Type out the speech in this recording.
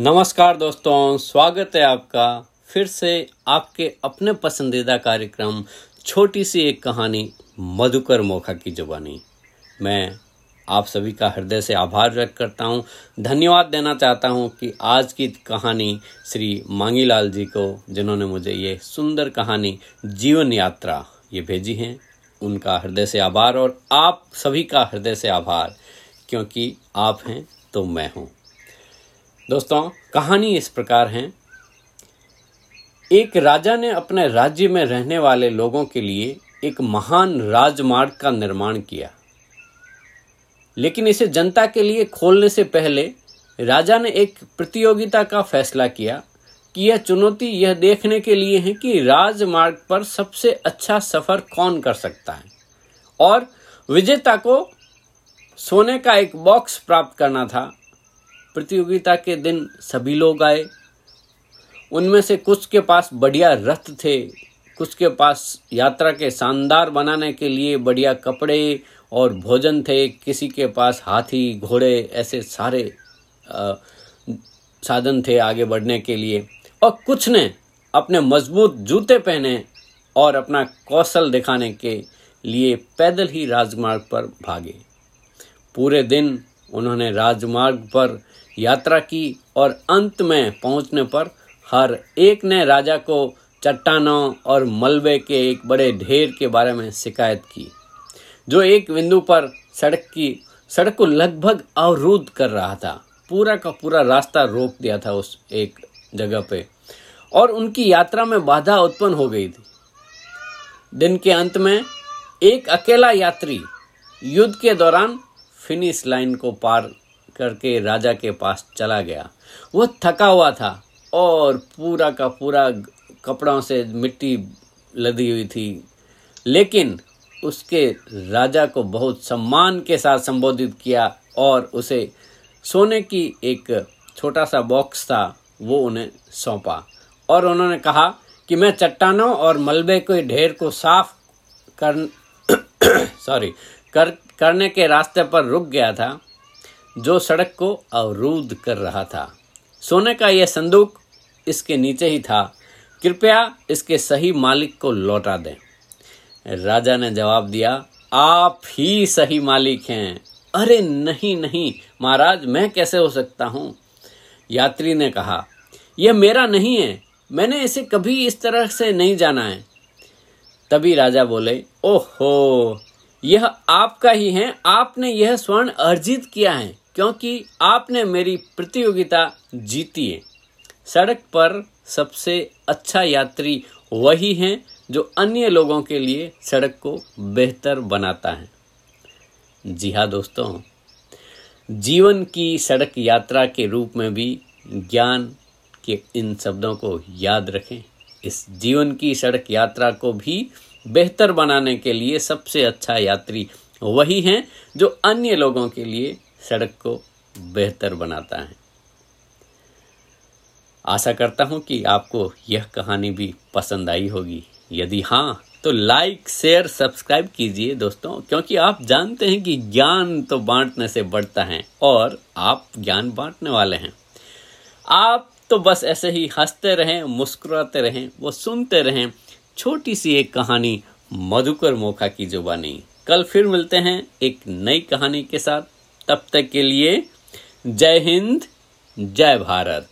नमस्कार दोस्तों, स्वागत है आपका फिर से आपके अपने पसंदीदा कार्यक्रम छोटी सी एक कहानी, मधुकर मोखा की जुबानी। मैं आप सभी का हृदय से आभार व्यक्त करता हूँ। धन्यवाद देना चाहता हूँ कि आज की कहानी श्री मांगीलाल जी को, जिन्होंने मुझे ये सुंदर कहानी जीवन यात्रा ये भेजी है, उनका हृदय से आभार और आप सभी का हृदय से आभार, क्योंकि आप हैं तो मैं हूँ। दोस्तों, कहानी इस प्रकार है। एक राजा ने अपने राज्य में रहने वाले लोगों के लिए एक महान राजमार्ग का निर्माण किया। लेकिन इसे जनता के लिए खोलने से पहले राजा ने एक प्रतियोगिता का फैसला किया कि यह चुनौती यह देखने के लिए है कि राजमार्ग पर सबसे अच्छा सफ़र कौन कर सकता है। और विजेता को सोने का एक बॉक्स प्राप्त करना था। प्रतियोगिता के दिन सभी लोग आए। उनमें से कुछ के पास बढ़िया रथ थे कुछ के पास यात्रा के शानदार बनाने के लिए बढ़िया कपड़े और भोजन थे किसी के पास हाथी घोड़े ऐसे सारे आ, साधन थे आगे बढ़ने के लिए। और कुछ ने अपने मज़बूत जूते पहने और अपना कौशल दिखाने के लिए पैदल ही राजमार्ग पर भागे। पूरे दिन उन्होंने राजमार्ग पर यात्रा की और अंत में पहुँचने पर हर एक ने राजा को चट्टानों और मलबे के एक बड़े ढेर के बारे में शिकायत की, जो एक बिंदु पर सड़क की, सड़क को लगभग अवरुद्ध कर रहा था। पूरा का पूरा रास्ता रोक दिया था उस एक जगह पे, और उनकी यात्रा में बाधा उत्पन्न हो गई थी। दिन के अंत में एक अकेला यात्री युद्ध के दौरान फिनिश लाइन को पार करके राजा के पास चला गया। वह थका हुआ था और पूरा का पूरा कपड़ों से मिट्टी लदी हुई थी। लेकिन उसके राजा को बहुत सम्मान के साथ संबोधित किया और उसे सोने की एक छोटा सा बॉक्स था, वो उन्हें सौंपा। और उन्होंने कहा कि मैं चट्टानों और मलबे के ढेर को साफ़ कर सॉरी कर करने के रास्ते पर रुक गया था। जो सड़क को अवरुद्ध कर रहा था। सोने का यह संदूक इसके नीचे ही था। कृपया इसके सही मालिक को लौटा दें। राजा ने जवाब दिया, आप ही सही मालिक हैं। अरे नहीं नहीं, महाराज, मैं कैसे हो सकता हूँ? यात्री ने कहा, यह मेरा नहीं है। मैंने इसे कभी इस तरह से नहीं जाना है। तभी राजा बोले, ओहो यह आपका ही है। आपने यह स्वर्ण अर्जित किया है, क्योंकि आपने मेरी प्रतियोगिता जीती है। सड़क पर सबसे अच्छा यात्री वही है, जो अन्य लोगों के लिए सड़क को बेहतर बनाता है। जी हाँ दोस्तों, जीवन की सड़क यात्रा के रूप में भी ज्ञान के इन शब्दों को याद रखें। इस जीवन की सड़क यात्रा को भी बेहतर बनाने के लिए सबसे अच्छा यात्री वही है जो अन्य लोगों के लिए सड़क को बेहतर बनाता है। आशा करता हूँ कि आपको यह कहानी भी पसंद आई होगी। यदि हाँ तो लाइक शेयर सब्सक्राइब कीजिए दोस्तों, क्योंकि आप जानते हैं कि ज्ञान तो बांटने से बढ़ता है और आप ज्ञान बांटने वाले हैं। आप तो बस ऐसे ही हँसते रहें, मुस्कुराते रहें, वो सुनते रहें छोटी सी एक कहानी मधुकर मोखा की जुबानी। कल फिर मिलते हैं एक नई कहानी के साथ। तब तक के लिए जय हिंद, जय भारत।